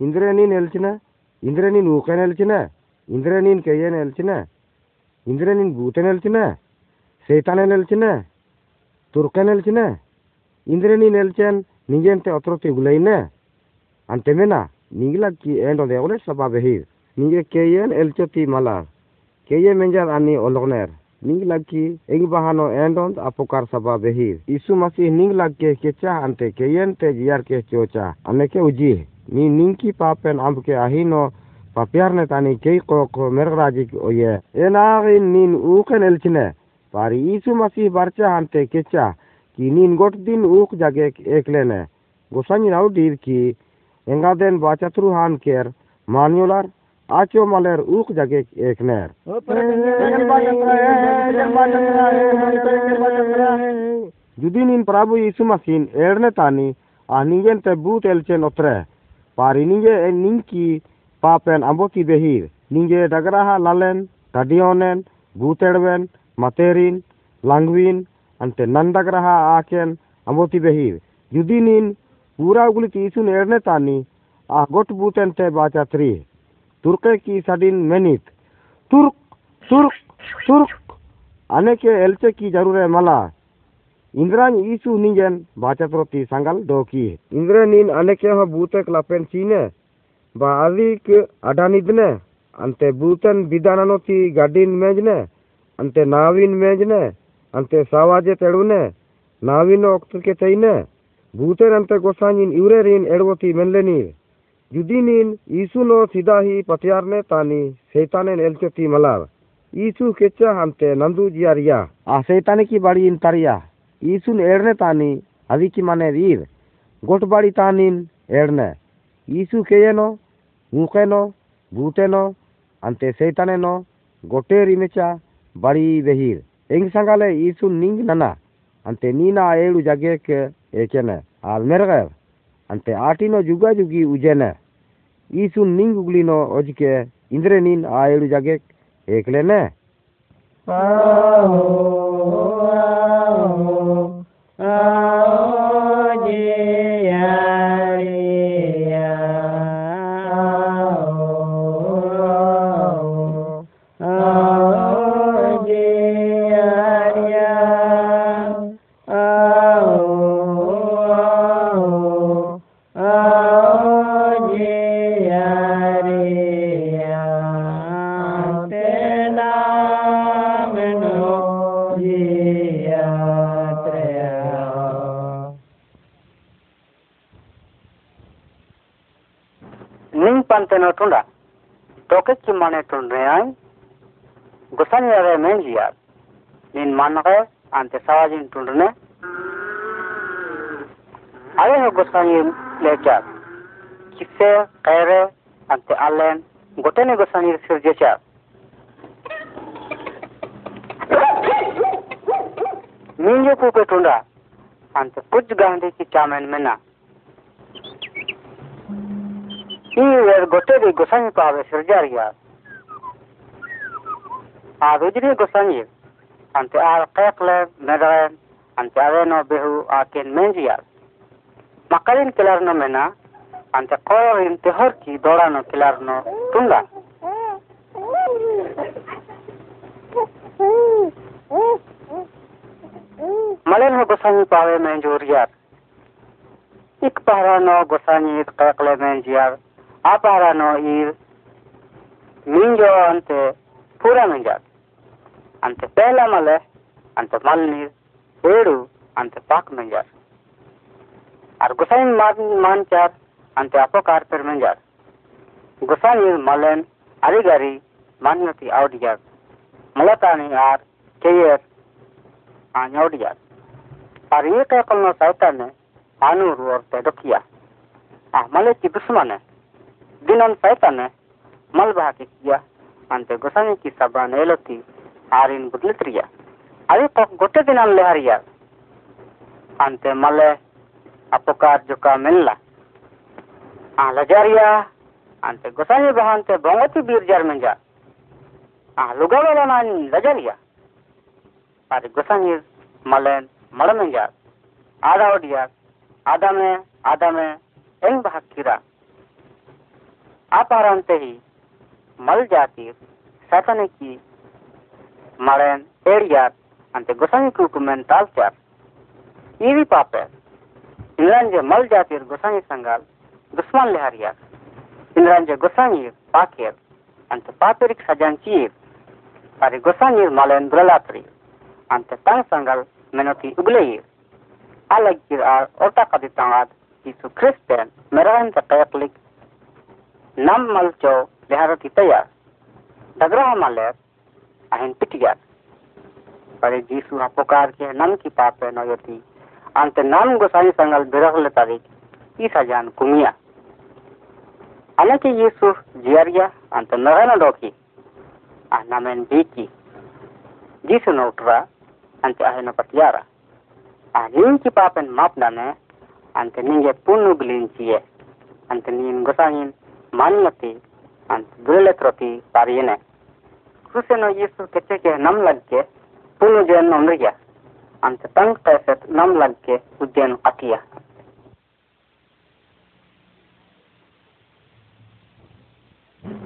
ಇಂದ್ರೆ ನೀನ್ ಎಲ್ಚಿನ ಇಂದ್ರೆ ನೀನ್ ಊಕೇನ ಎಲ್ಚಿನ ಇಂದ್ರೆ ನೀನ್ ಕೈಯೇನ ಎಲ್ಚಿನ ಇಂದ್ರೆ ನೀನ್ ಭೂತೇನ ಎಲ್ಚಿನ ಸೈತಾನೇನ ಎಲ್ಚಿನ ತುರ್ಕೇನ ಎಲ್ಚಿನ ಇಂದ್ರೆ ನೀನ್ ಎಲ್ಚೇನ್ ನಿಂಗೆಂತೆ ಅತ್ರತಿ ಗುಲೈನ ಅಂತೆಮೇನ ನಿಂಗಿಲಕ್ಕಿ ఏంటో ఎవరే సబాబే హీర్ నింగే కేయన్ ఎల్చోతి మలా కేye menjar ani ologner निंग लग की बहानो एंड अपोकार सभा बेहिर यीशु मसीह निंग लग के अंते के ते जियार के चोचा अने के उजी नी निंग की पापेन अब के आहिनो पापियार ने तानी के को को मेरग राज़ी की ओये एन आगिन निन ऊकन एलचने पर यीशु मसीह बरचा अंते के कि निन गोट दिन ऊक जागे एक लेने गोसानी राउ डीर की एंगादेन बाचा थ्रू हान केर मान्योलार आचो मलेर ऊख जगे एक नेर जुदीन इन प्रभु यीशु मसीन एरने तानी आनिंगेन ते बूत एलचेन उतरे पारिनिंगे ए निंकी पापेन अंबोती बेहिर निंगे डगराहा लालेन तडियोनेन बूतेडवेन मतेरिन लांगविन अंते नंदगराहा आकेन अंबोती बेहिर जुदीन इन पूरा उगुलित यीशु ने एरने तानी आगोट बूतेन ते बाचा तुर्क की साधीन turkeki तुर्क तुर्क turk turk एलचे की ज़रूर है, माला। इंद्रा ईसु निजन बाचा प्रति संगल दोकी। इंद्रन इन अनेके ह बूतक लापेन चीने। बा आदिक अडानिदने। अंते बूतन विदाननोती गाडिन मेजने। अंते नाविन मेजने। अंते सावाजे तेडुने नाविन ओक्त के तैने बूतन अंते गोसाइन इवरे रिन एडवोती मेनलेनी जुदीनिन ईसु नो सीधा ही पतियारने तानी शैतानेन एलचोती मलार ईसु केचा हमते नंदू जियारिया आ सैताने की बाड़ी इन तारिया ईसुन एड़ने तानी अभी की माने रीर गोट बाड़ी तानिन एड़ने ईसु केयनो मुकेनो भूतेनो अंते सैतानेनो गोटे रिमेचा बाड़ी बेहिर एंग संगाले ईसु निंग नना अंते नीना एड़ू जगे के एकेने आल मेरगर अंते आटिनो जुगा जुगी उजेने ईसु निंग उगलिनो ओजके इंद्रे नीन आ एड़ू जगे एकले ने toke chimane tundre ai gosani are menjia nin manage ante sawajin tundne ale ho gosani lecha kisse kere ante allen gotene gosani sirjecha minje pupe tunda ante puj gande ki chamen mena Kijer gotowy gosani pawe sirjaria. A dudri gosani. Ante al qeqle medre ante aveno behu aken menjia. Makarin kilarno mena ante qorin tehor ki dorano kilarno tunga. मलन हो गोसाई पावे में जोरियार इक पहरा no गोसाई कैकले में जियार ante pak menjar ar gusain man manchar ante apokar per menjar gusain malen arigari manyati audiyar mulatani ar keyer anyaudiyar ar ye kakalno saitane anur orte dokia ah male ki dusmane dinan दिनन पैतने मल भाके किया। अंते गोसाई की सबान एलोती arene बुदलित रिया। अरे तो गोटे दिनन ले हरिया। अंते मले अपकार जो का मिलला आ लजारिया अंते गोसाने बहानते बंगती बीर जर में जा। आ लुगा वाला मान लजारिया अरे गोसाने आधा आधा में आधा में bahakira. Aparantehi, mal jatir, sataniki, maren, eriyat, ante gosani kukumen talchar. Iri pape, inranje mal jatir gosani sangal, dusman lehariyat. Inranje gosani pakir, ante papirik sajancir, pari gosani malen bralatri, ante tang sangal menoti ugleir. Alagir ar orta kaditangat, Isu Kristen, merahan sa Catholic, nam malcho leharati tayar. Dagraha maler, ahin pitiyar. Pare Jisu hapokar ke nam ki pape noyoti, ante nam gosani sangal birahle tarik, isa jan kumia. Alaki Yesus jiaria ante narana doki, ah namen biki. Jisu nautra, ante ahino patiara. Ah ki papen map dane, ante ninge punu bilincie ante nin gosangin manmati ante duletroti pariyene kuseno yesu kecheke nam lagke punu jen omriya ante tang peset nam lagke ujen atia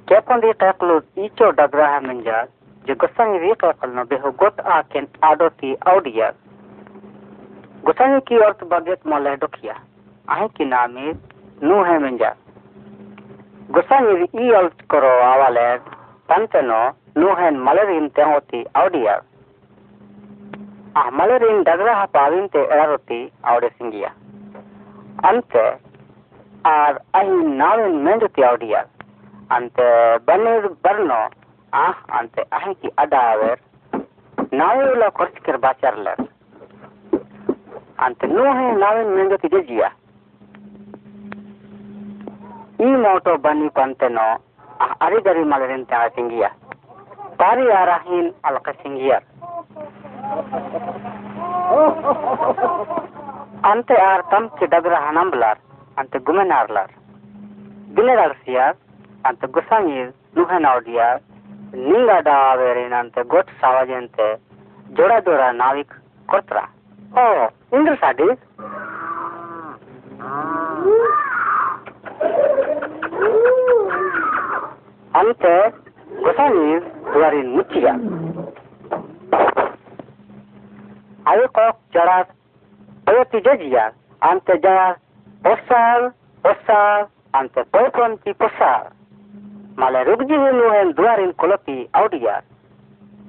kepondi kaklu icho dagraha menja je gosangi ri kakalno beho got aken adoti audia गुसाई की अर्थ बगेत मले डोखिया आहे की नामी नु है मंजा Gosani ialt koro avaled panteno nuhen malerin tehoti audia. Ah malerin dagraha pavinte eraroti audesingia. Ante ar ahi navin menduti audia. Ante banir berno ah ante ahi ki adaver navila korchkir bacharler. Ante nuhen navin menduti dejia. I moto bani panteno ari dari maleren ta singia pari arahin alka singia ante ar tam ke dagra hanamblar ante gumenarlar ginerar siar ante gusangir nuhe naudia ninga da averin ante got savajente joda joda navik kortra oh Indra Sadis. Ante Gosanis duarin mucia. Ayo kok jarak ayo tijajia ante jaya posal posal ante poipon ti posal. Male rugji nuhen duarin koloti audia.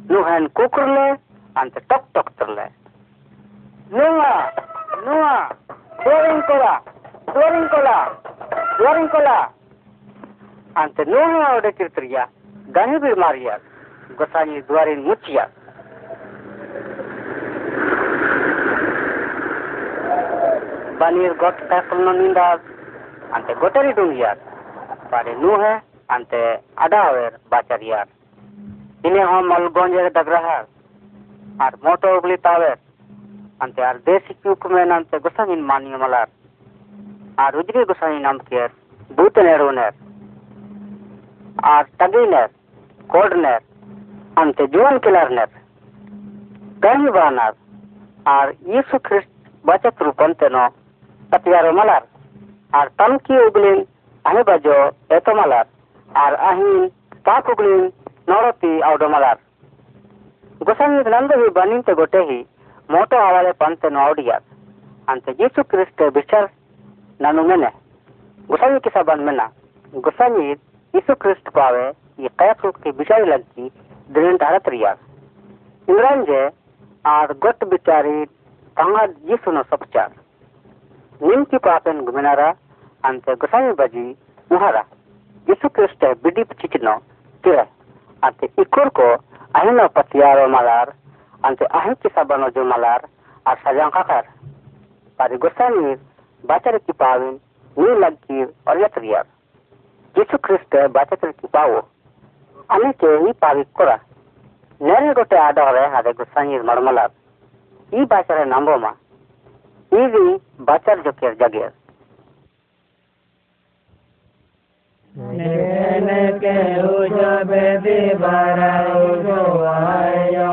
Nuhen kukurle ante tok tok terle. Nua, Nua, Dorinkola, Dorinkola, Dorinkola. Ante अंत नूरिया दंग भी मारिया गोसानी द्वार मुचिया बनीर गोट नींदा अंत गोटरी डूंगार पारे नू है अंत अडावेर बाचार यार मलगंज डगराहार और मोटो उगली तावेर अंत और उजरी गोसानी नाम के बूत नेरूनेर ar taginer kodner ante juan kelarner kami banar ar Yesu Christ bachat rupante no patiaro malar ar tamki uglin ahe bajo eto malar ar ahin tak uglin noroti audo malar gosangin nando hi baninte gotehi moto awale pante noodiat ante Yesu Kriste bichar nanu mene gusani kisaban mena gusani Yesu Krist pawe ईसु क्रिस्त पावे, ये कैफुल की बिचारी लगती दिन धारत रिया इंद्रन जे, are गट बिचारी तंगा यीशु न सपचार। निम की पापन घुमनारा, अंत गसन बजी मुहारा। यीशु क्रिस्त है बिडी पचिचनो तेरा, अंत इकुर को अहिन पतियार मलार, अंत अहिन की सबनो जो मलार, आर सजान काकर पर गसन बाचर की पावन नी लगती और यत रिया pawo. Ane ke i pawik kora. Nere gote adore hade gosani marmalar. I baca re nambo ma. I vi baca jokir jagir. Neke ujo bedi bara ujo ayo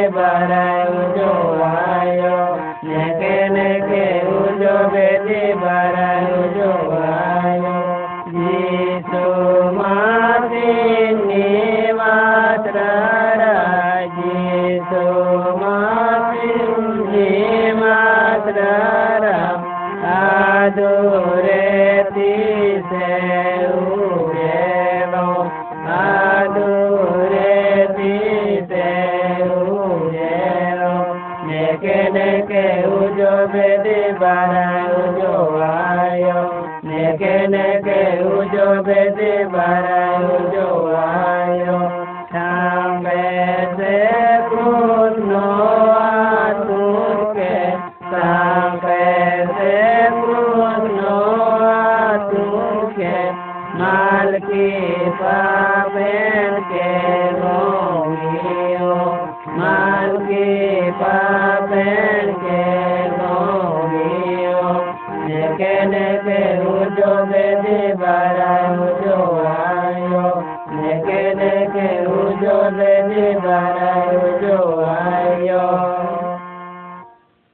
है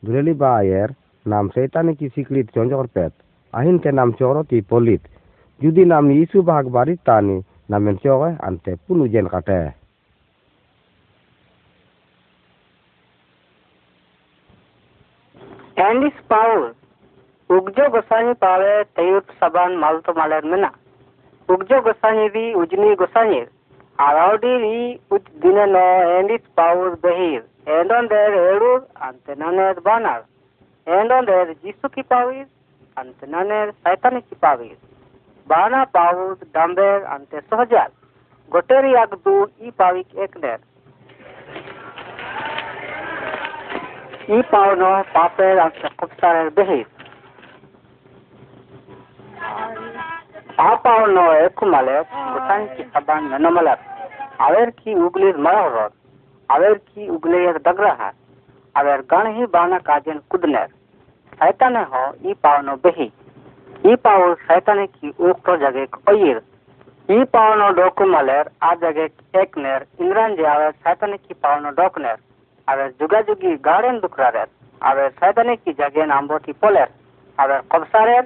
दुरेली बायर नाम सैतानी की सिकड़ित चंजोर पेत अहिन के नाम चौरती पोलित जुदी नाम यीशु भाग बारी तानी नाम चौर अंते पुनुजेन काटे एंडिस पाउल उगजो गोसानी पावे तयुत सबान माल तो मालर उगजो गोसानी भी उजनी गोसानी Araudi vi Uj Dine no Andis Paul Behir. Endon der Erur Antenaner Banar. Endon der Jisu ki Pawir Antenaner Saitani ki Pawir. Bana Pawud Damber Ante Sohjal. Goteri Agdu I Pavik Ekner. E পাওনো Apa no eku malek, gutan ki saban nano malak. Aver ki uglir mararot, aver ki uglir dagraha, aver gan hi bana kajen kudner. Saitan ho i pavno behi. I pav saitan ki ukto jagek oyir. I pavno doku maler, a jagek ekner, indran je aver saitan ki pavno dokner. Aver juga jugi garen dukrarer, aver saitan ki jagen amboti poler, aver kobsarer,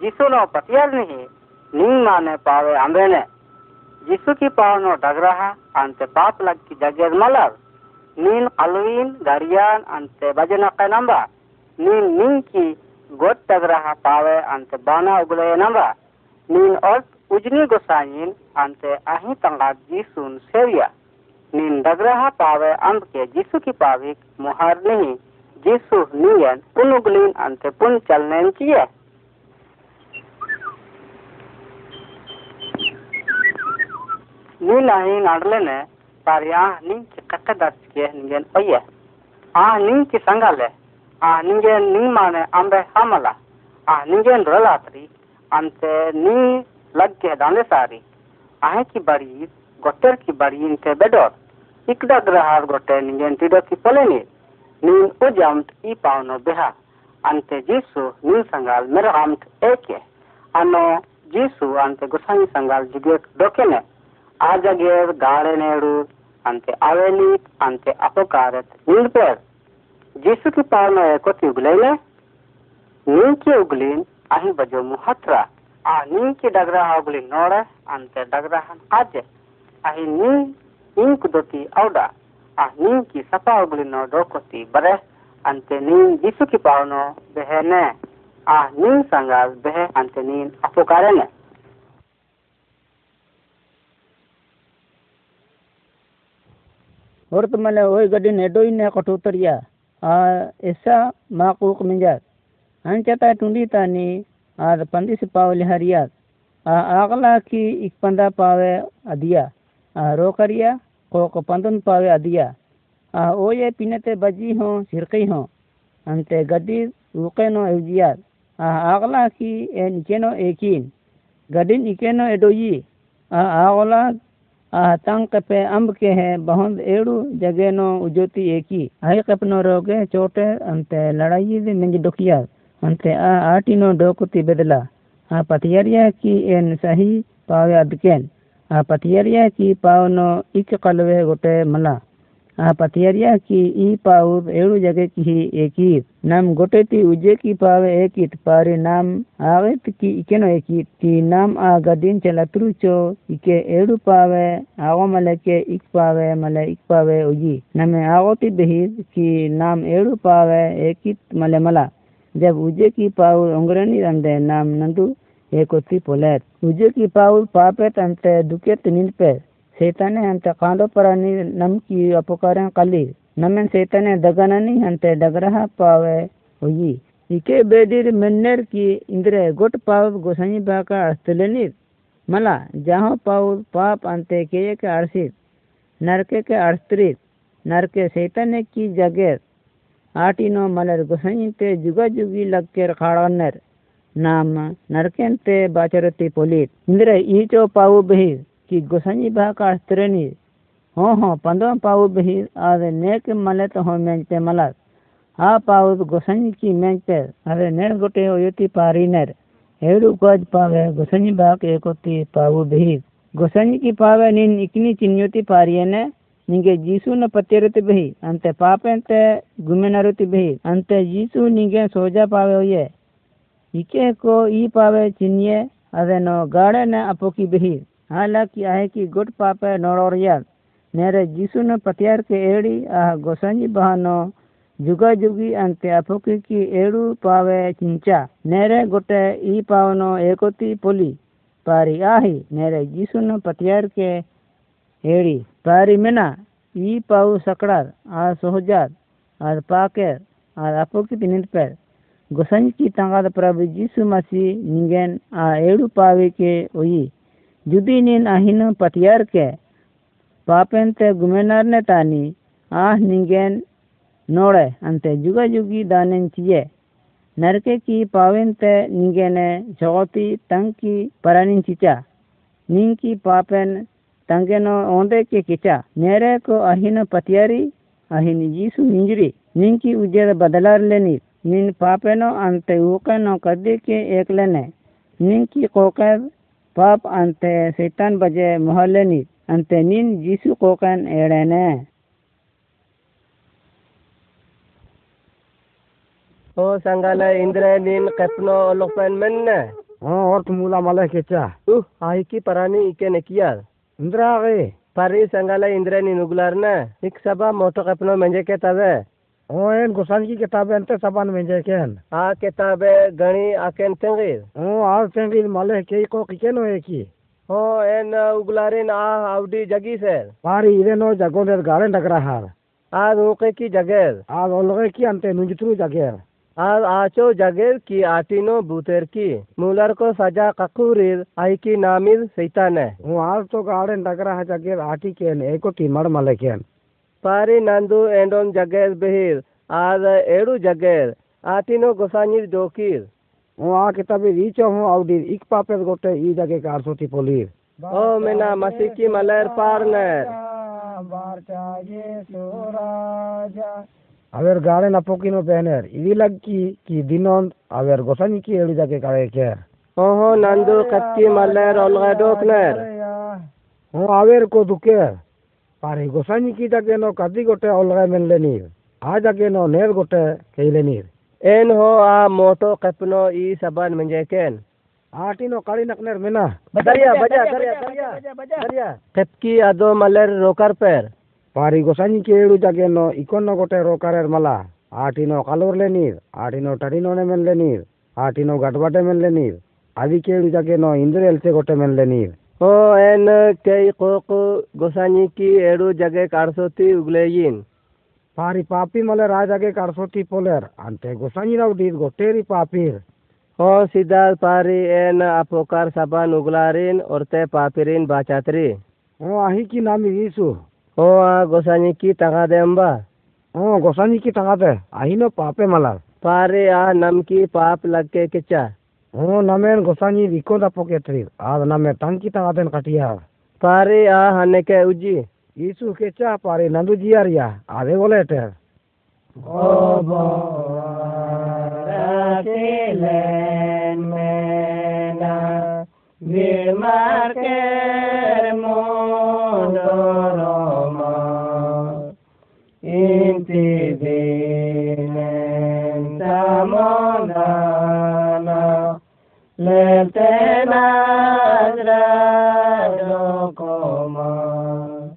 जिसु नो पतियार नहीं, नींग माने पावे अंबे ने जीशु की पाव no डग रहा अंते पाप लग की जगेर मलर। नीन अलवीन, दरियान, अंते बजन का नंबा नीन नींग की गोट डग रहा पावे, अंते बाना उगले नंबा। नीन और उजनी गोसाइन अंते अही तंगा जीशु सेविया। नीन डग रहा पावे अंब के जीशु की पाविक मुहार नहीं। जीशु नीयन, पुनुगलीन, अंते पुन चलने चाहिए oye a ning ki sangale a ningen ning mane ambe hamala a ningen rolatri ante ni lagge dane sari ahe ki bari gotter ki bari inte bedor ikda grahar gotte ningen tido ki poleni nin ujamt i pauno beha ante jisu nin sangal meramt eke ano jisu ante gosani sangal jugek dokene ಆಜಗೇರ್ ಗಾಳೆನೇಡು ಅಂತೆ ಅವೆಲಿ ಅಂತೆ ಅಪಕಾರತ್ ನಿಲ್ಪೇರ್ जिसु की पार में एको ती उगलेले नीम की उगलीन अही बजो मुहत्रा आ नीम की डगरा उगली नोड़े अंते डगरा हन आजे अही नीम नीम कुदोती औडा आ नीम की सपा उगली नो डोकोती बरे अंते नीम जिसु की पावनो बेहने आ नीम संगाल बेहे अंते नीम अपोकारे ने Horta और तो मैंने वही गड्डी नेडो ही ने कठो उतरिया ऐसा माँ को मिंजा हम चाहता है, टूडी तानी आ पंदी से पाव लिहारिया आगला की एक पंदा पावे अदिया रो करिया को पंदन पावे अदिया ओ ये पीने ते बजी हों सिरकी हों। हम गड्डी रुके नो एवजिया आगला की ए निके नो एकीन गड्डी निके नो एडोई। आगला edoyi. A agla ಆ ತಂಕಪೆ ಅಂಬಕೆ ಹೆ ಬಹುಂದ್ ಏಳು ಜಗೇನೋ ಉಜೋತಿ ಏಕಿ ಹೈ ಕಪನೋ ರೋಗೆ ಚೋಟೆ ಅಂತೆ ಲಡಾಯಿ ಮೆಂಜಿ ಡೊಕಿಯ ಅಂತೆ ಆ ಆಟಿನೋ ಡೋಕುತಿ ಬೆದಲ ಆ ಪತಿಯರಿಯ ಕಿ ಎನ್ ಸಹಿ ಪಾವೆ ಅದ್ಕೆನ್ ಆ ಪತಿಯರಿಯ ಕಿ ಪಾವನೋ ಇಕ್ ಕಲವೆ ಗೊಟೆ ಮಲ ಆ ಪತಿಯರಿಯ ಕಿ ಈ ಪಾವು ಏಳು ಜಗೆ ಕಿ ಏಕೀತ್ ನಮ್ ಗೊಟೆತಿ ಉಜೆ ಕಿ ಪಾವೆ ಏಕಿತ್ ಪಾರಿ ನಾಮ್ ಆವೆತ್ ಕಿ ಇಕೆನೋ ಏಕಿತ್ ಕಿ ನಾಮ್ ಆ ಗದಿನ್ ಚಲತ್ರು ಚೋ ಇಕೆ ಏಳು ಪಾವೆ ಆಗೋ ಮಲಕೆ ಇಕ್ ಪಾವೆ ಮಲೆ ಇಕ್ ಪಾವೆ ಉಜಿ ನಮೆ ಆಗೋತಿ ಬೆಹಿದ್ ಕಿ ನಾಮ್ ಏಳು ಪಾವೆ ಏಕಿತ್ ಮಲೆ ಮಲ जब उजे की पाउल अंग्रेनी अंदे नाम नंदु एकोती पोलेत उजे की पाउल पापेत अंते दुकेत निंदपे ಸೇತಾನೆ ಅಂತ ಕಾಂಡೋಪರಾನಿ ನಮ್ಕಿ ಅಪಕಾರ ಕಲಿ ನಮನ್ ಸೇತಾನೆ ದಗನನಿ ಅಂತೆ ಡಗರಹ ಪಾವೆ ಒಯ್ಯಿ ಇಕೆ ಬೇದಿರ್ ಮೆನ್ನೆರ್ ಕಿ ಇಂದ್ರೆ ಗೊಟ್ ಪಾವ ಗೊಸನಿ ಬಾಕ ಅಸ್ತಲೆನಿ ಮಲ ಜಾಹೋ ಪಾವು ಪಾಪ ಅಂತೆ ಕೇಯ के आरसित नरके के आर्स्त्रित नरके सैताने की जगेर आटिनो मलर गोसनीते जुगा जुगी लक्केर खाड़नर नाम नरकेंते बाचरती पोलित इंद्र ईचो पाऊ बहिर कि गोसाई बा का स्त्रेनी हो हो पंदो पाऊ बही आरे नेक मले तो हो मेंच पे मलत आ पाऊ गोसाई की मेंच पे अरे नेर गोटे होयती पारी नेर हेडु गज पावे गोसाई बा के कोती पाऊ बही गोसाई की पावे निन इकनी चिन्योती पारियने ನಿಂಗೆ ಜೀಸುನ ಪತ್ಯರತಿ ಬಹಿ ಅಂತೆ ಪಾಪೆಂತೆ ಗುಮೆನರುತಿ ಬಹಿ ಅಂತೆ ಜೀಸು ನಿಂಗೆ ಸೋಜಾ ಪಾವೆ ಹೋಯೆ ಇಕೆ ಕೋ ಈ ಪಾವೆ ಚಿನ್ಯೆ ಅದನ್ನು ಗಾಡೆನ ಅಪೋಕಿ ಬಹಿ हाला किया है कि गुट पापे नौरियार नेरे जीशु ने पतियार के एड़ी आह गोसाजी बहानो जुगा जुगी अंत अफुकी की एड़ू पावे चिंचा। नेरे गोटे ई पावनो एकोती पोली पारी आही। नेरे जीशु ने पतियार के एड़ी पारी मेना। ई पाऊ सकड़ार आ सोहजार आर पाकेर आर अफुकी तिनिट पैर। गोसाजी की तांगाद प्रभु जीशु मसी निंगेन आ एड़ू पावे के ओई। निंगेने जगती तंकी परानिन चिचा निंग की पापेन तंगेनो ओंदे के किचा नेरे को अहिन पतियारी अहिन जीसु निंजरी निंग की उजेर बदलार लेनी निन पापेनो अंते ऊकनो कदे के एक लेने निंग की कोकर अंते अंते नीन एड़ेने। ओ संगाला इंद्र नीन कपनो लोपन मन्ने। हाँ और तुमूला मले के चा उ आई की परानी इके नेकिया इंदिरा गे परी संगाला इंद्र नीन उगलार ने इक सबा मोटो कपनो मंजे के तवे। हाँ गोसाई की किताबें सबान में जाए हाँ गणी आकेन तेंगिल हाँ आज माले के को किकेन हो एक ही हाँ एन उगलारिन आउडी जगी से पारी इधर नो जगों ने आज ओके की जगह आज ओलोगे की अंते नुजित्रु जगह आज आचो जगह की आतीनो बूतेर की। मूलर को सजा ककुरिल आई की नामिल सीता ने हाँ आज तो गारंट लग है जगह आती के ने एको टीमर माले के ಪಾರಿನಂದು ಎಂಡೊಮ್ ಜಗ್ಗೇರ್ ಬಿಹಿರ್ ಆರ್ ಏಳು ಜಗ್ಗೇರ್ ಆತಿನೋ ಗೊಸಾಂಜಿರ್ ಡೋಕಿರ್ वहाँ के तभी रीचो हूँ आउडी इक पापेर गोटे ई जगे कार सोती पोलीर ओ मेना मसिकी मलर पार नर अवेर गाड़े न पोकिनो पहनेर इवी लग की की दिनों अवेर गोसानी की एड़ी जगे कारे केर ओहो नंदू कत्ती मलेर ओलगा डोकनर हूँ आवेर को दुकेर পারি গোসাইনি কি যাকেন কাজি গোটে অলগাই মেনলে নির আ যাকেন নের গোটে কেইলে নির এন হো আ মোটো কেপন ই সাবান মেঞ্জে কেন ಆಟಿನೋ ಕಾಳಿನಕ್ನರ್ ಮಿನ ಬದರಿಯಾ ಬಜಾ ದರಿಯಾ ದರಿಯಾ ದರಿಯಾ ಕೆಪ್ಕಿ ಅದೋ ಮಲರ್ ರೋಕರ್ ಪೇರ್ ಪಾರಿ ಗೊಸಾನಿ ಕೇಳು ಜಗೆನೋ ಇಕೊನ್ನೋ ಗೊಟೆ ರೋಕರೆರ್ ಮಲ ಆಟಿನೋ ಕಾಲೋರ್ಲೆ ನೀರ್ ಆಟಿನೋ ಟರಿನೋನೆ ಮೆನ್ಲೆ ನೀರ್ ಆಟಿನೋ ಗಟ್ಬಾಟೆ ಮೆನ್ಲೆ ನೀರ್ ಅದಿ ಕೇಳು ಜಗೆನೋ ಇಂದ್ರೆ ಎಲ್ಸೆ ಗೊಟೆ ಮೆನ್ಲೆ ನೀರ್ एन कई कोक गोसानी की एडो जगह कारसोती उगले यिन पारी पापी मले राज जगह कारसोती पोलर अंते गोसानी ना उडी गोटेरी पापीर। ओ सिद्धार्थ पारी एन अपोकार सबान उगलारिन और ते पापीरिन बाचात्री। ओ आही की नाम यीशु ओ गोसानी की तंगा दे अम्बा ओ गोसानी की तंगा आही नो पापे मला पारे आ नम की पाप लग के किचा। हूँ नमेन गोसाई रिको दापो के तरी आद नमे तंकी तक आदेन कटिया पारे आ हने के उजी ईसु के चा पारे नंदू जी आ रिया आदे बोले टेर ओ बो रातेले मेना siempre más grano coma.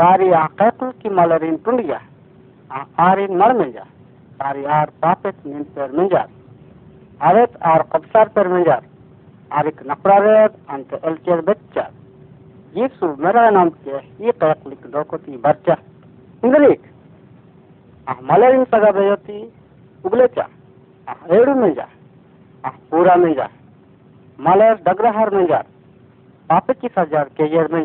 सारी आकल की मलरिन टूट गया आरिन मर मिल जा सारी आर पापित नींद पर मिल जा आरत आर कब्सार पर जा आरिक नपरारेत अंत एलचेर बच्चा यीशु मेरा नाम के ये कयक लिख दो को ती बच्चा इंग्लिक आ मलरिन सगा बेयोती उगले चा आ एड़ू मिल जा आ पूरा मिल जा मलर डगरहार मिल जा पापे की सजा केयर मिल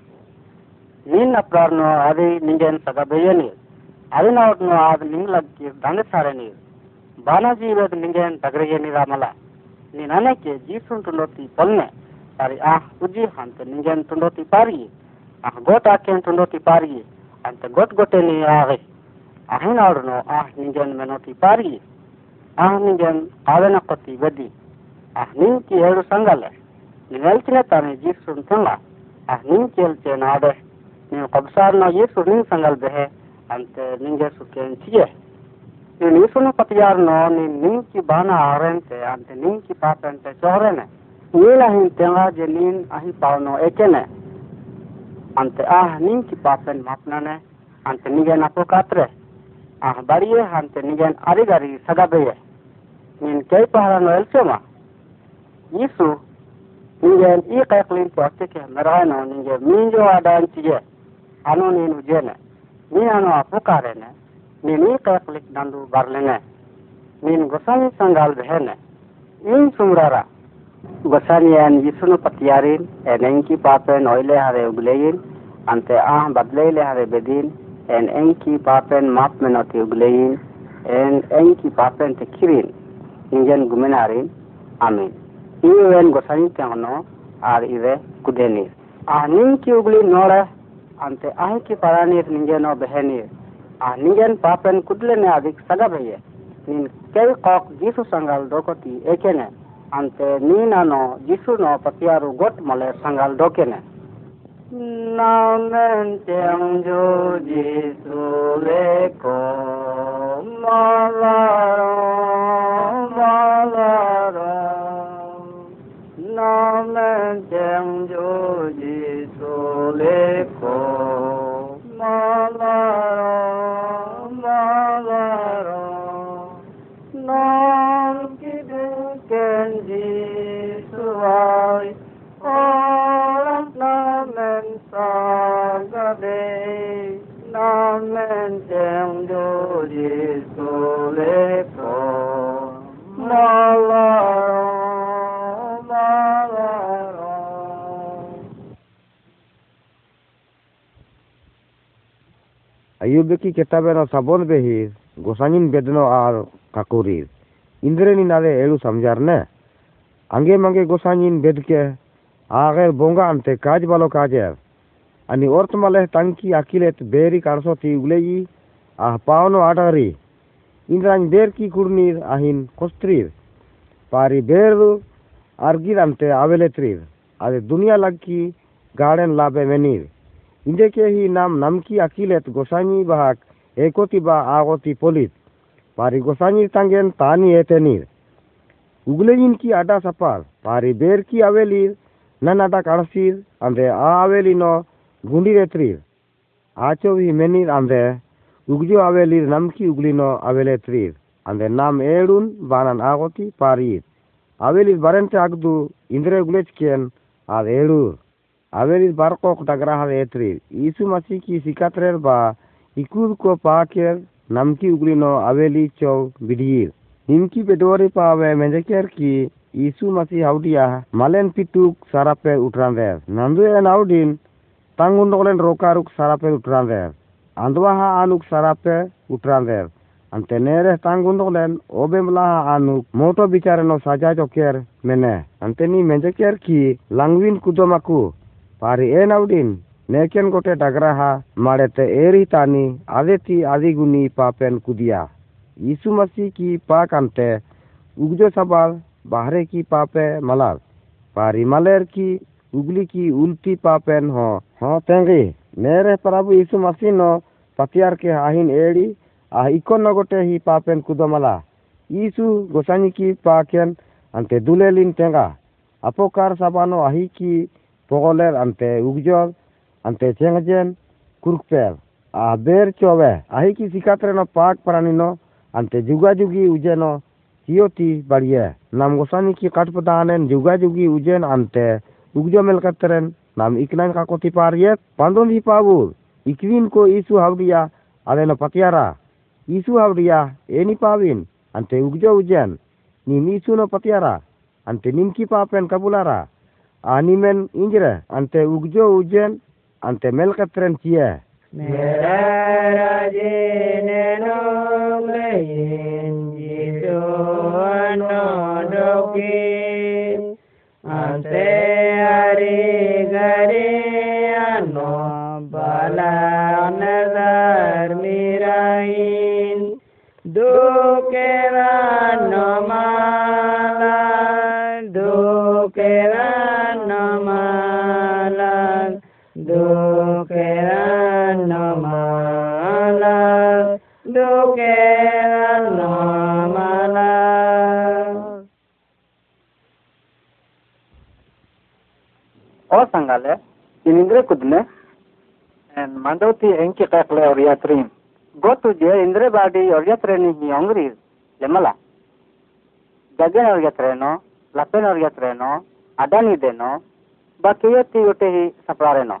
ಪ್ರಾರ್ನು ಅದಿ ನಿಂಗೇನ್ ಸಗ ಬೇಯನಿ ಅದಿನವಟ್ನು ಆದ ನಿಂಗ್ಲಕ್ಕಿ ದಂಡಸಾರನಿ ಬಾನಾಜಿ ವೇದ ನಿಂಗೇನ್ ದಗರಿಗೇನಿ ರಾಮಲ ನೀ ನನಕ್ಕೆ ಜೀಸುನ್ ತುಂಡೋತಿ ಪೊಲ್ನೆ ಸಾರಿ ಆ ಉಜ್ಜಿ ಅಂತ ನಿಂಗೇನ್ ತುಂಡೋತಿ ಪಾರಿಗೆ ಆ ಗೋಟ್ ಹಾಕೇನ್ ತುಂಡೋತಿ ಪಾರಿಗೆ ಅಂತ ಗೊಟ್ ಗೊಟ್ಟೆ ನೀ ಆಗೆ ಅಹಿನಾಡ್ನು ಆ ನಿಂಗೇನ್ ಮೆನೋತಿ ಪಾರಿಗೆ ಆ ನಿಂಗೇನ್ ಆವೆನ ಕೊತ್ತಿ ಬದ್ದಿ ಆ ನಿಂಕಿ ಏಳು ಸಂಗಲೆ ನೀನ್ ಹೇಳ್ತೀನಿ ತಾನೆ ಜೀಸುನ್ ತುಂಗ ಆ ನಿಂಕಿ ಹೇಳ್ತೇ ನಾಡೆ ನೀವು ಕಬ್ಸಾರ್ನ ಯೇಸು ನಿಂಗ್ ಸಂಗಲ್ ಬೆಹೆ ಅಂತ ನಿಂಗೆ ಸುಖೇನ್ ಚಿಗೆ ನೀನು ಯೇಸುನ ಪತಿಯಾರ್ನೋ ನೀನ್ ನಿಂಕಿ ಬಾನ ಆರೆಂತೆ ಅಂತ ನಿಂಕಿ ಪಾಪಂತೆ ಚೋರೆನೆ ನೀನ ಹಿನ್ ತೆಂಗಾಜೆ ನೀನ್ ಅಹಿ ಪಾವನೋ ಏಕೆನೆ ante ah ninki papen mapnane ante nigen apokatre ah bariye ante nigen arigari sagabeye nin kei pahara no elsema Yesu nigen i kaiklin potike merano ninge minjo adan tige anu ninu jene ni ano apokarene nin i kaiklik nandu barlene nin gosani sangal behene in sumrara gosani en yisunu patiyarin en enki papen oile hare ugleyin ante ah badleile hare bedin en enki papen map menoti ugleyin en enki papen te kirin ingen gumenarin amin iwe en gosani tengno ar iwe kudenir ah ninki ugli nore ante ah ki paranir ningeno behenir ah ningen papen kudlene adik sagabeye nin kei kok jisu sangal dokoti ekene ante ninano jisu no patiaru got mole sangal dokene namen tiangjo jisu leko malaro malaro Nam lên chẳng chú Di su lê cô ma la ma la ro non ki du ken gì su ai. Ô lắc sa ra đê nó lên chẳng chú gì su lê cô ma la ayubeki ketabeno sabon behir gosanin bedno ar kakurir indreni nare elu samjarne ange mange gosanin bedke ager bonga ante kaj balo kajer ani ortmale tanki akilet beri karsoti uleyi ah paono adari indran ber ki kurnir ahin kostrir pari beru argir ante aveletrir ade dunia lagki garden labe इंदेके ही नाम नमकी अकिलेत गोसाई बाहक एकोती बा आगोती polit पारी गोसाई तंगेन तानी एतेनीर उगले इनकी आडा सपार पारी बेर की अवेलीर none अडा कड़सीर अंदे आ अवेली no गुंडी रेत्रीर आचो भी मेनीर अंदे उगजो अवेलीर नमकी उगली नो अवेले त्रीर अंदे नाम एडुन बानन आगोती पारीर अवेली बरंते आगदू इंद्रे उगलेच केन आद एडुर isu masi ki sikatrer ba ikur ko paker namki uglino aveli chow bidir nimki bedori pawe menjeker ki isu masi haudia malen pituk sarape utranver nandu en audin tangundolen rokaruk sarape utranver andwaha anuk sarape utranver ante nere tangundolen obemlaha anuk moto bicareno saja joker mene anteni menjeker ki pari en audin neken gote dagraha marete eri tani adeti adiguni papen kudia yisu masi ki pakante ugjo sabal bahre ki pape malal pari maler ki ugli ki ulti papen ho ho tengi mere prabu yisu masi no patiar ke ahin eri ah ikon gote hi papen kudomala yisu gosani ki paken ante dulelin tenga apokar sabano ahi ki pogoler ante ugjol ante cengjen kurkpel a ber chowe ahi ki sikatre no pak pranino ante juga jugi ujeno hioti bariye nam gosani ki katpadanen juga jugi ujen ante ugjo melkatren nam iknan kakoti pariet pandon hi pabur ikwin ko isu havdia aleno patiara. Isu havdia eni pawin ante ugjo ujen. Nim isu no patiara ante nimki papen kabulara animen injre ante ugjo ujen ante melkatren cie ante o sangale inindre kudne En mandoti enki kakle oriatrim. Gotu je indre badi or oriatreni hi ongrir. Lemala. Jagen oriatreno, lapen oriatreno, adani deno, bakiyati utehi saprareno.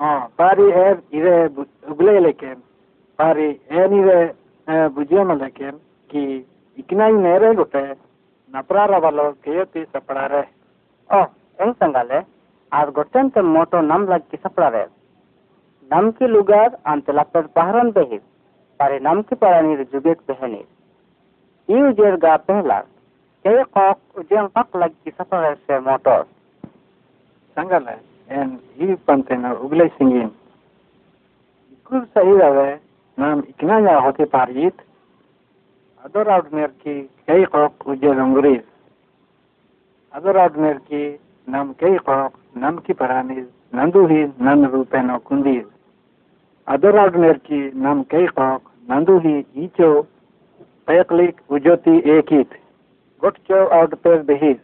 Oh, pari er ire ugle. Pari en ire bujema lekem ki iknai nere gote naprara valo kiyoti saprare. Oh, eng आर गोटेन ते मोटो नम लग की सपड़ा रे नम की लुगार अंत लपर पहरन बहे, पर नम की परानी जुगेत बहने। यू जेर गा पहला, के कॉक उजेन पक लग की सपड़ा से मोटो। संगल एन यू पंते न उगले सिंगिन। कुल सही रहे, नाम इकना या होते पारित। अदर आउटनेर की कई कॉक उजेन अंग्रेज़। अदर आउटनेर की nam kay kok nam ki paranis nandu hi nan rupeno kundis. Ador out merki nam kay kok nandu hi icho payaklik ujoti ekit. Gotcho out per behis.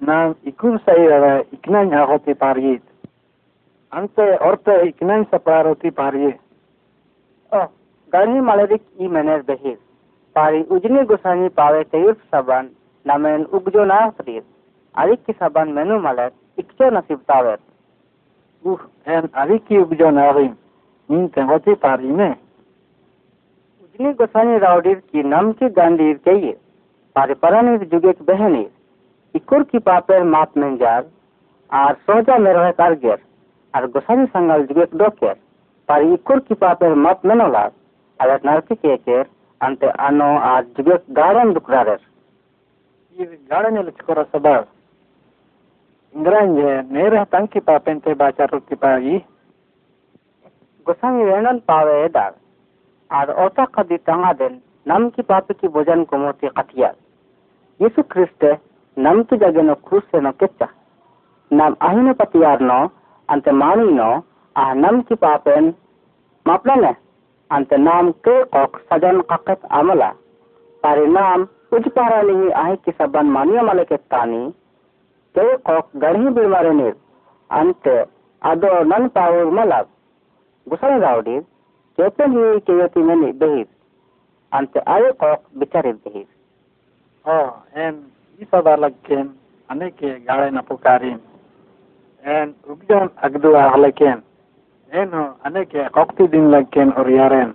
Nam ikur sahirave iknanya hote parit. Ante orte iknan saparoti parie. Oh, gani malerik i mener behir. Pari ujni gusani pawe teyur saban namen ugjo na frir. अधिक के संबंध में नुमाले नसीब tower उह हैं अधिक की उपजो नारीम नीं तेवती पारी में। उजनी गोसानी रावडीर की नम की गांधीर चाहिए पारिपरण इस जुगे की बहनी, इकुर की पापेर माप में जार आर सोचा मेरा है कारगर, आर गोसानी संगल जुगे की डॉक्टर पर इकुर की पापेर माप में नोला अलग नरकी के केर अंते अनो आज जुगे गारं दुकरारे ये गारं ने लिखकर सबर। Grande, meron tang kipapen te bacharot kipagi. गोसाई रेणन पावे दाग आर ओता कदी तंगा देन नम की पाप की भोजन को मोती कटिया यीशु ख्रिस्ट नम तु तो जगे नो क्रूस से नो केच्चा। नम आहिने पतियार नो अंते मानी नो आ नम की पापेन मापले ने। अंते नाम के कोक सजन ककत अमला पारे नाम उज पारा नहीं आहि की सबन मानिया मले के तानी। Kok garhi bilmare nir ante ado nan pawur malab gusani raudi kepen hi keyoti meni behir ante ayo kok bicarir behir Oh, en isada lagken aneke gare na pukarim. En ugjon agdu ahleken. Eno aneke kokti din lagken oriaren.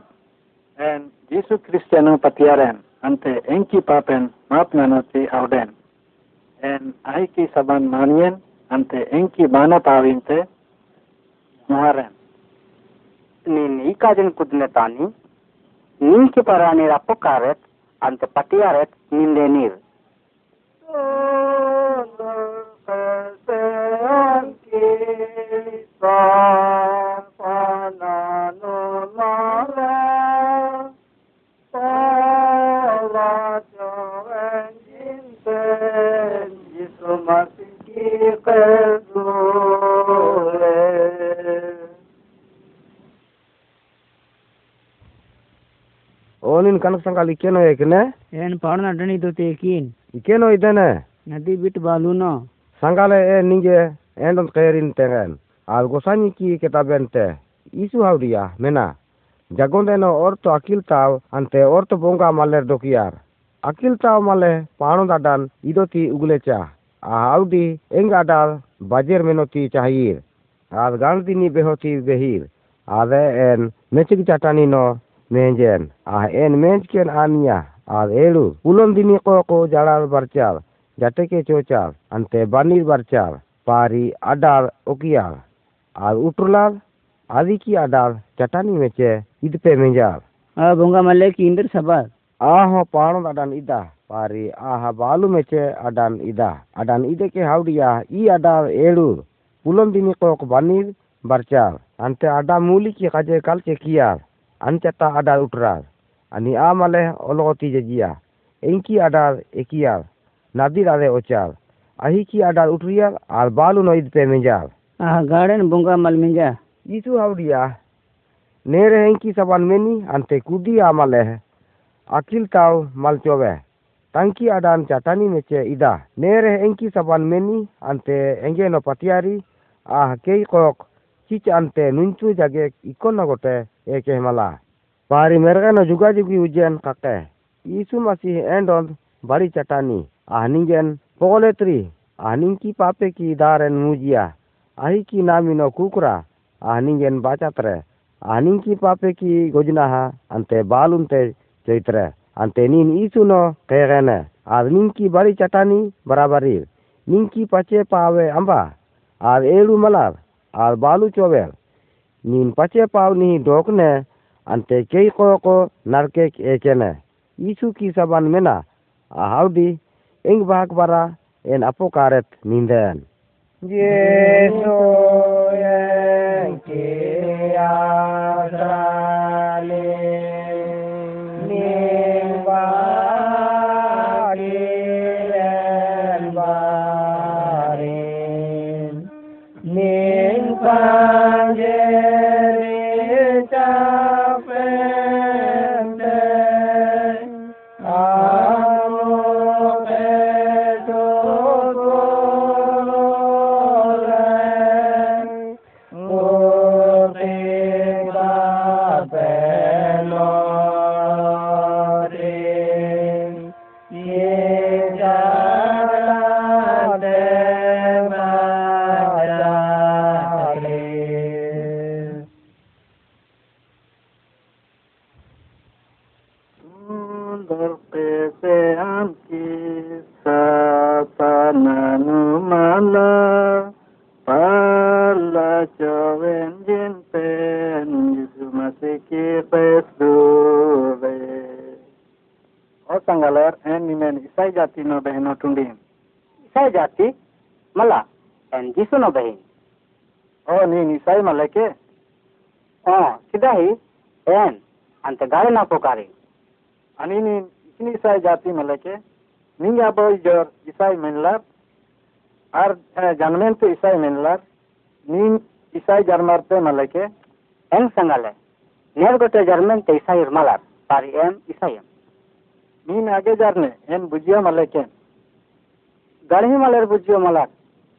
En Jesu Kristiano patiaren. Ante enki papen map nanoti auden. En aiki saban manien ante enki bana pavinte muharen. nin ikajin kudnetani ninki nin parani rapokaret ante patiaret nindenir ಓ ನಿನ್ ಕನಕ ಸಂಕಾಲ ಇಕ್ಕೇನೋ ಏಕನೆ ಏನ್ ಪಾವನ ಅಡ್ಡಣಿ ತೋತಿ ಏಕೀನ್ ಇಕ್ಕೇನೋ ಇದ್ದಾನೆ ನದಿ ಬಿಟ್ಟು ಬಾಲೂನೋ ಸಂಕಾಲ ಏ ನಿಂಗೆ ಏನ್ ಕೈರಿನ್ ತೆಗನ್ আর গোসানি কি কেতাবেনতে ইসু হাউরিয়া মেনা জাগন্দেন অর্থ আকিল তাও আনতে অর্থ বঙ্গা মালের দকিয়ার আকিল তাও মালে পাহাড় দাদান ইদতি উগলেচা आउडी एंग डाल, बाजेर में नोती चाहिए। आज गांधी नी बेहोती बेहिर। आज एन, मेचिक चाटानी नो मेंजेन आ एन, मेंज केन आनिया। आज एलू उलों दिनी को को जाड़ाल बरचाल। जाटे के चोचाल, अंते बानीर बरचाल। पारी अडाल उकियाल। आज उत्रलाल आदि की अडाल चाटानी मेचे इद पे मेंजाल। आ बोंगा मले की इंदर सबार आहो पाणो अडान इदा पारी आहा बालू मेचे अडान इदा अडान इदे के हाउडिया ई अडा एडू पुलम दिनी कोक बानीर बरचा अंते अडा मूली की काजे काल के किया अंते ता अडा उठरा अनि आ माले ओलोती जे जिया इनकी अडा एकिया नदी आरे ओचार आही की अडा उठरिया आर बालू नोइद पे मेजा आहा गार्डन बुंगा मल मेजा यीशु हाउडिया नेरे की सबन मेनी अंते कुदी आमले है अखिल ताव मलचोवे तंकी अडान चाटानी मेचे इदा नेरे एंकी सबान मेनी अंते एँगे नो पतियारी आह के कोक चीच अंते नुंचू जगे इको न गोटे एक हिमाला बारी मेरे न जुगा जुगी उज्जैन काके ईसु मसीह एंड ऑन बारी चाटानी आहनिंगेन पोलेत्री आहनिंग की पापे की दारन मुजिया आही की नामी नो कुकरा आहनिंगेन बाचात्रे आहनिंग की पापे की गोजना हा अंते बालुंते चैत्र अंतनी ईसु नो कहन आज निंकी बड़ी चटानी बराबरी निंकी पचे पावे अम्बा आर एड़ू मलार आर बालू चोवेल। नीन पचे पावनी डोकने अंते कई को को नरके एक ईसु की सबान में ना आहाउ दी इंग भाग बरा, एन अपोकारत नींदन ये सो ये संगलर एंड निमेन ईसाई जाति नो बहनो टुंडी. ईसाई जाति मला एंड जीसु नो बहन ओ नी ईसाई मला के. ओ किदा ही एन, अंत गाले ना पुकारी. अनी नी इतनी ईसाई जाति मला के. नी या बोल ज़ोर ईसाई मिलला आर जन्मेन तो ईसाई मिलला नी ईसाई जन्मार्ते मला के. एन संगले नेर गोटे जर्मन ते ईसाई मलार. पारी एम ईसाई Min age jarne en bujiya maleke? Garhi maler bujiyo malak,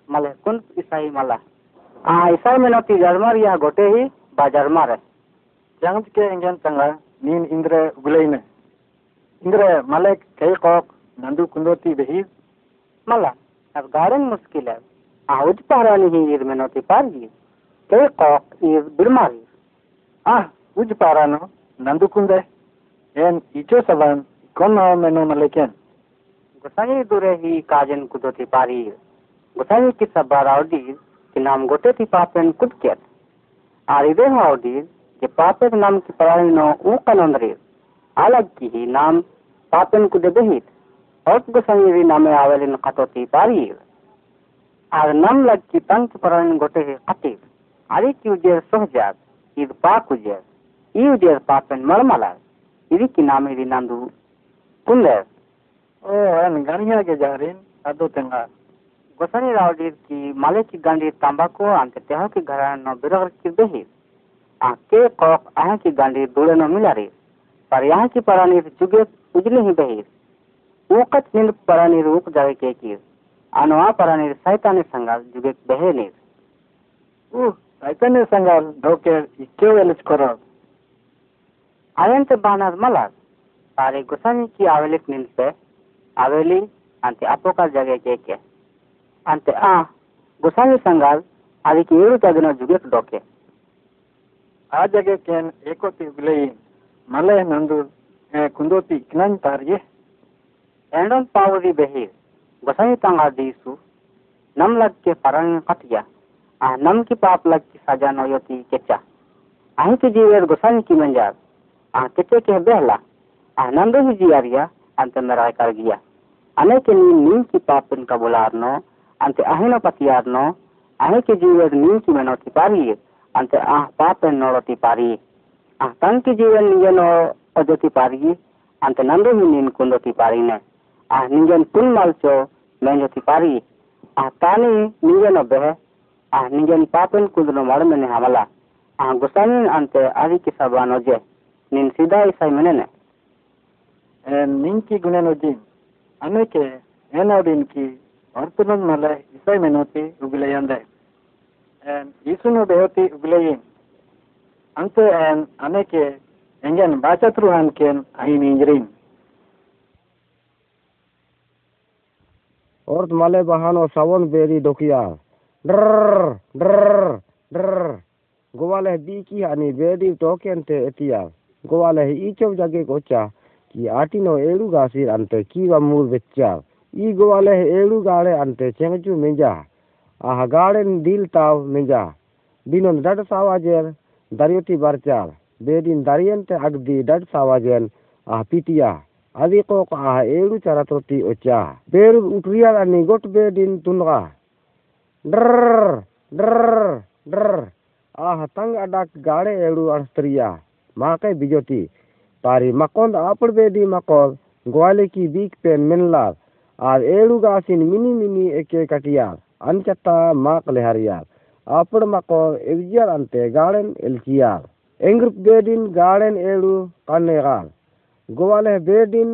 male kun isai mala. Ah, isai menoti jarmar ya gote hi ba jarmar hai. Jangan ke engen tanga nin indre ugulaine. Indre malek kei kok nandu kundoti behis? Mala, ab garen muskil hai. Ah, uj parani hi ir menoti pargi. Kei kok ir birmari. Ah, uj parano nandu कौन है मेनू मतलब क्या गोसाई दूरे ही काजन कुदो पारी। गोसाई की सब बार Audi कि नाम गोटे थी पापेन कुद के आर हो आउडी के पापे नाम की पढ़ाई नो ऊ कनों अलग की ही नाम पापेन कुदे बहित और गोसाई भी नामे आवेलिन खतो थी पारी। आर नम लग की तंग की पढ़ाई गोटे ही खतीब आरे की उजेर सोहजाद इध पाक उजेर। ई उजेर पापेन मरमला इधर की नामे इधर नंदू tenga. की गांडी तंबाकू अंते तेह की घरान न बिरगर की बेही। आके कोक आह की गांडी दूरे न मिलारी। पर यहाँ की परानी जुगे उजले ही बेही। ऊकत निल परानी रूप जावे के की। अनवा परानी सैतानी संगाल जुगे बेहे नीर saitane sangal doker ikke velis koror. आयंत बानर Parigusaniki awelik nimse, awelin anti apokal jage keke. Ante a, gusani sangal, adiki iru tagino jugek doke. ಆ ಜಗಕ್ಕೇನು ಏಕೋತಿ ಬಿಲೆಯಿನ್ ಮಲೆ ನಂದು ಕುಂದೋತಿ ಕಿನನ್ ತಾರ್ಗೆ ಎಂಡೊಂದು ಪಾವದಿ ಬೆಹೀರ್ ಗೊಸನಿ ತಂಗ ದೀಸು ನಮ್ ಲಗ್ಗೆ ಪರಂಗ ಕಟ್ಯ ಆ ನಮ್ ಕಿ ಪಾಪ್ ಲಗ್ಗಿ ಸಜಾ ನೋಯೋತಿ ಕೆಚ್ಚ ಅಹಿತಿ ಜೀವೇರ್ ಗೊಸನಿ ಕಿ ಮಂಜಾರ್ ಆ ಕೆಚ್ಚೆ ಕೆ ಬೆಹಲಾ आनंद ही जिया रिया, अंत नराय कर गया। अने के नीम नीम की पाप इनका बुलारनो अंत अहिनो पतियारनो अहे के जीवन नीम की मनोती पारी अंत आह पाप इन नोलोती पारी आह तंग के जीवन निजन अजोती पारी अंत नंदो ही नीम कुंडोती पारी ने। आह निजन तुल मालचो मेंजोती पारी आह ताने निजन अबे आह निजन पाप इन कुंडनो मार में ने आह गुस्सानी अंत आदि की सबानो जे निन सीधा ईसाई मने ने। निंकी गुणनुद्दीन अनेके एनाउदीन की वर्तमान मले ईसाई मेनोती उगले यंदे एन यीशु नो बेहोती उगले यिन अंत एन अनेके एंगन बाचत्रुहान केन आई निंजरीन और मले बहानो सावन बेरी दोकिया डर डर डर गोवाले बी की हानी बेदी टोकेन एतिया गोवाले ई चौ जगे गोचा Ki atino elu gasir ante kiwa mur vecha. I gowale elu gale ante cengju menja. Ah garen dil taw menja. Dinon dad sawajer daryoti barchar. Bedin daryente agdi dad sawajen ah pitia. adi ko ah elu charatroti ocha. Beru utriyal ani got bedin tunga. Drrrr, drrrr, drrrr. Ah tang adak gare elu arstria. Makai bijoti. तारी मकोंद आपड़ बेदी मकोल ग्वाले की बीक पेन मिनलार, आर एड़ू गासिन मिनी मिनी एके कटियार अनचता माक लेहरियार। आपड़ मकोल एवजियार अंते गाड़न एलचियार एंग्रुप बेदिन गाड़न एड़ू कनेगार ग्वाले बेदिन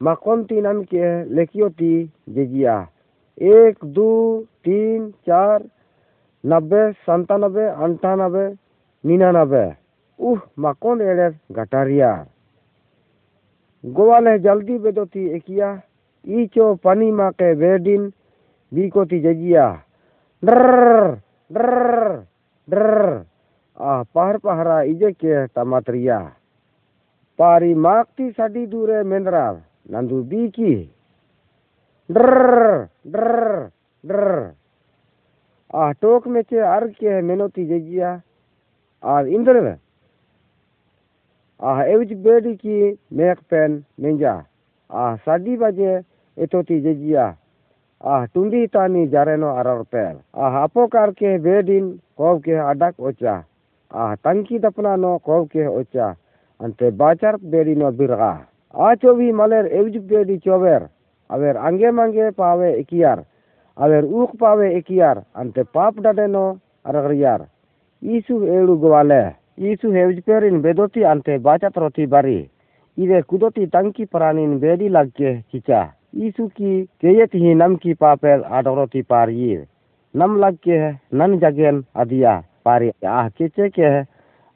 मकोंती नम के लेकियोती जेजिया एक, दो, तीन, चार, नब्बे, संतानब्बे, अंठानब्बे निन्यानब्बे उह, माकोन एलर गटारिया गोवाले जल्दी बेदोती एकिया, ईचो पानी मा के वेडिन बीकोती जजिया डर डर डर आ पहर पहरा इजे के तमात्रिया पारी माकती सडी दूरे नंदु बी की डर डर डर आ टोक में के अर के मेनोती जजिया आ Indra ah ewj bedi ki mek pen menja. Ah sadi baje etoti jejia ah tundi tani jareno arar pel. Ah apokar ke bedin kov ke adak ocha. Ah tangki dapna no kov ke ocha. Ante bacar bedino birga. Ah, Achovi maler ewj bedi chover aver angge mangge pawe ikiar aver uk pawe ikiar ante pap dadeno arariyar isu elu gwale. Isu hevj perin bedoti ante bacat roti bari. Ide kudoti tangki pranin bedi lagge chicha यीशु की केयत ही नम की पापेल आडोरती पारिये नम लग के है none जगेन अदिया पारी आह केचे के है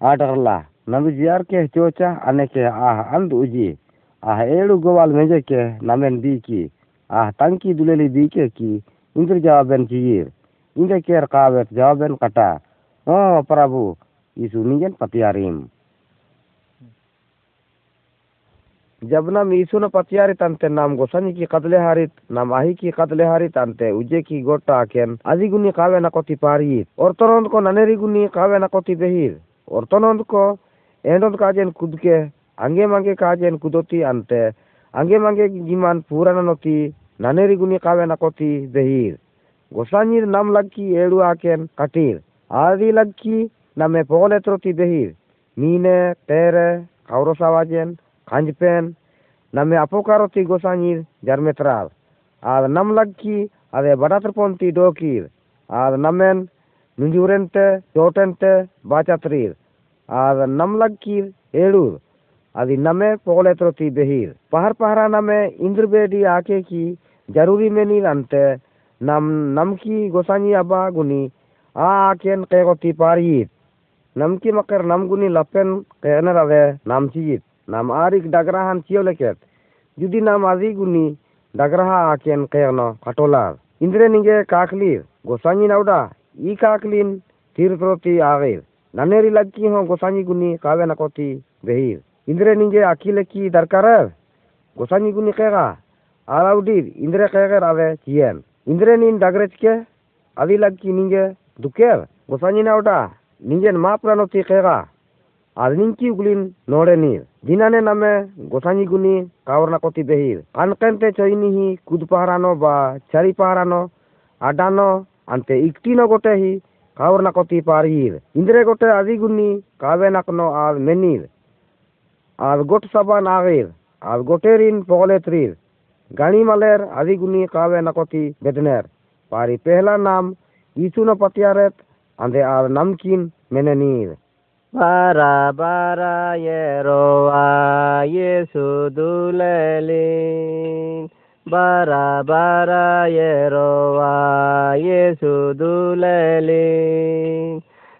आडरला नम जियार के चोचा अने के आह अंद उजी आह एड़ु गोवाल मेजे के नमेन बी की आह तंकी दुलेली बी के की इंद्र जवाबेन चीर इंद्र केर कावेत जवाबेन कटा ओ प्रभु यीशु निजन पतियारीम जबनम ईसुन पतियारित अंते नाम गोसनी की कदले हारित नाम आही की कदले हारित अंते उजे की गोटा केन आदिगुनी कावे नकोति पारित ortonond ko naneri guni kawe nakoti behir ortonond ko endond kajen kudke ange mange kajen kudoti ante ange mange giman purana noti naneri guni kawe nakoti behir gosanir nam lagki edu aken katir adi lagki name pogoletroti behir mine tere kaurosawajen kanjpen name apokaroti gosanyir jarmetral ad nam lagki ade badatrponti dokir ad namen nunjurente chotente bachatrir ad nam lagkir edur adi name pogoletroti behir pahar pahara name indrbedi ake ki jaruri menir ante nam namki gosanyi aba guni a aken kegoti parit नम की मकर नम गुनी लपेन कहन रवे नाम चीत नाम आरिक डगराहन चियो लेकेत जुदी नाम आजी गुनी डगराहा आकेन कहन खटोलार इंद्रे निगे काखलीर गोसांगी नावडा ई काखलीन तीर्थ्रोती आगेर ननेरी लक्की हो गोसांगी गुनी कावे नकोती वेहीर इंद्रे निगे आखिले की दरकार गोसांगी गुनी कहगा आलाउडीर इंद्रे कहगे रवे चियन इंद्रे नीन डगरेच के अली लक्की निगे दुकेर गोसांगी नावडा ningen mapranoti kega adninki uglin norenir dinane name gosanyi guni kawarna koti behir kankente choinihi kudpaharano ba chari paharano adano ante iktino gote hi kawarna koti parhir indre gote adiguni kawe nakno ad menir ad got saban agir ad goterin pogoletrir gani maler adiguni kawe ಅಂದರೆ ಆ ನಮ್ಕೀನ್ ಮೆನೆ ನೀರು ಬಾರ ಬಾರ ಏರೋವ ಯೇಸು ದುಲಲಿ ಬಾರ ಬಾರ ಏರೋವ ಯೇಸು ದುಲಲಿ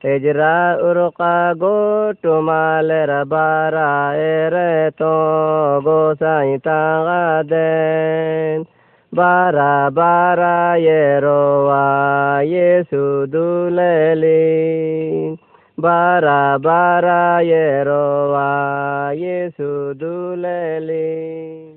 Tejra go to malera bara ere to goza intagaden. Bara bara yeroa yesu dulelin. Bara bara yeroa yesu dulelin.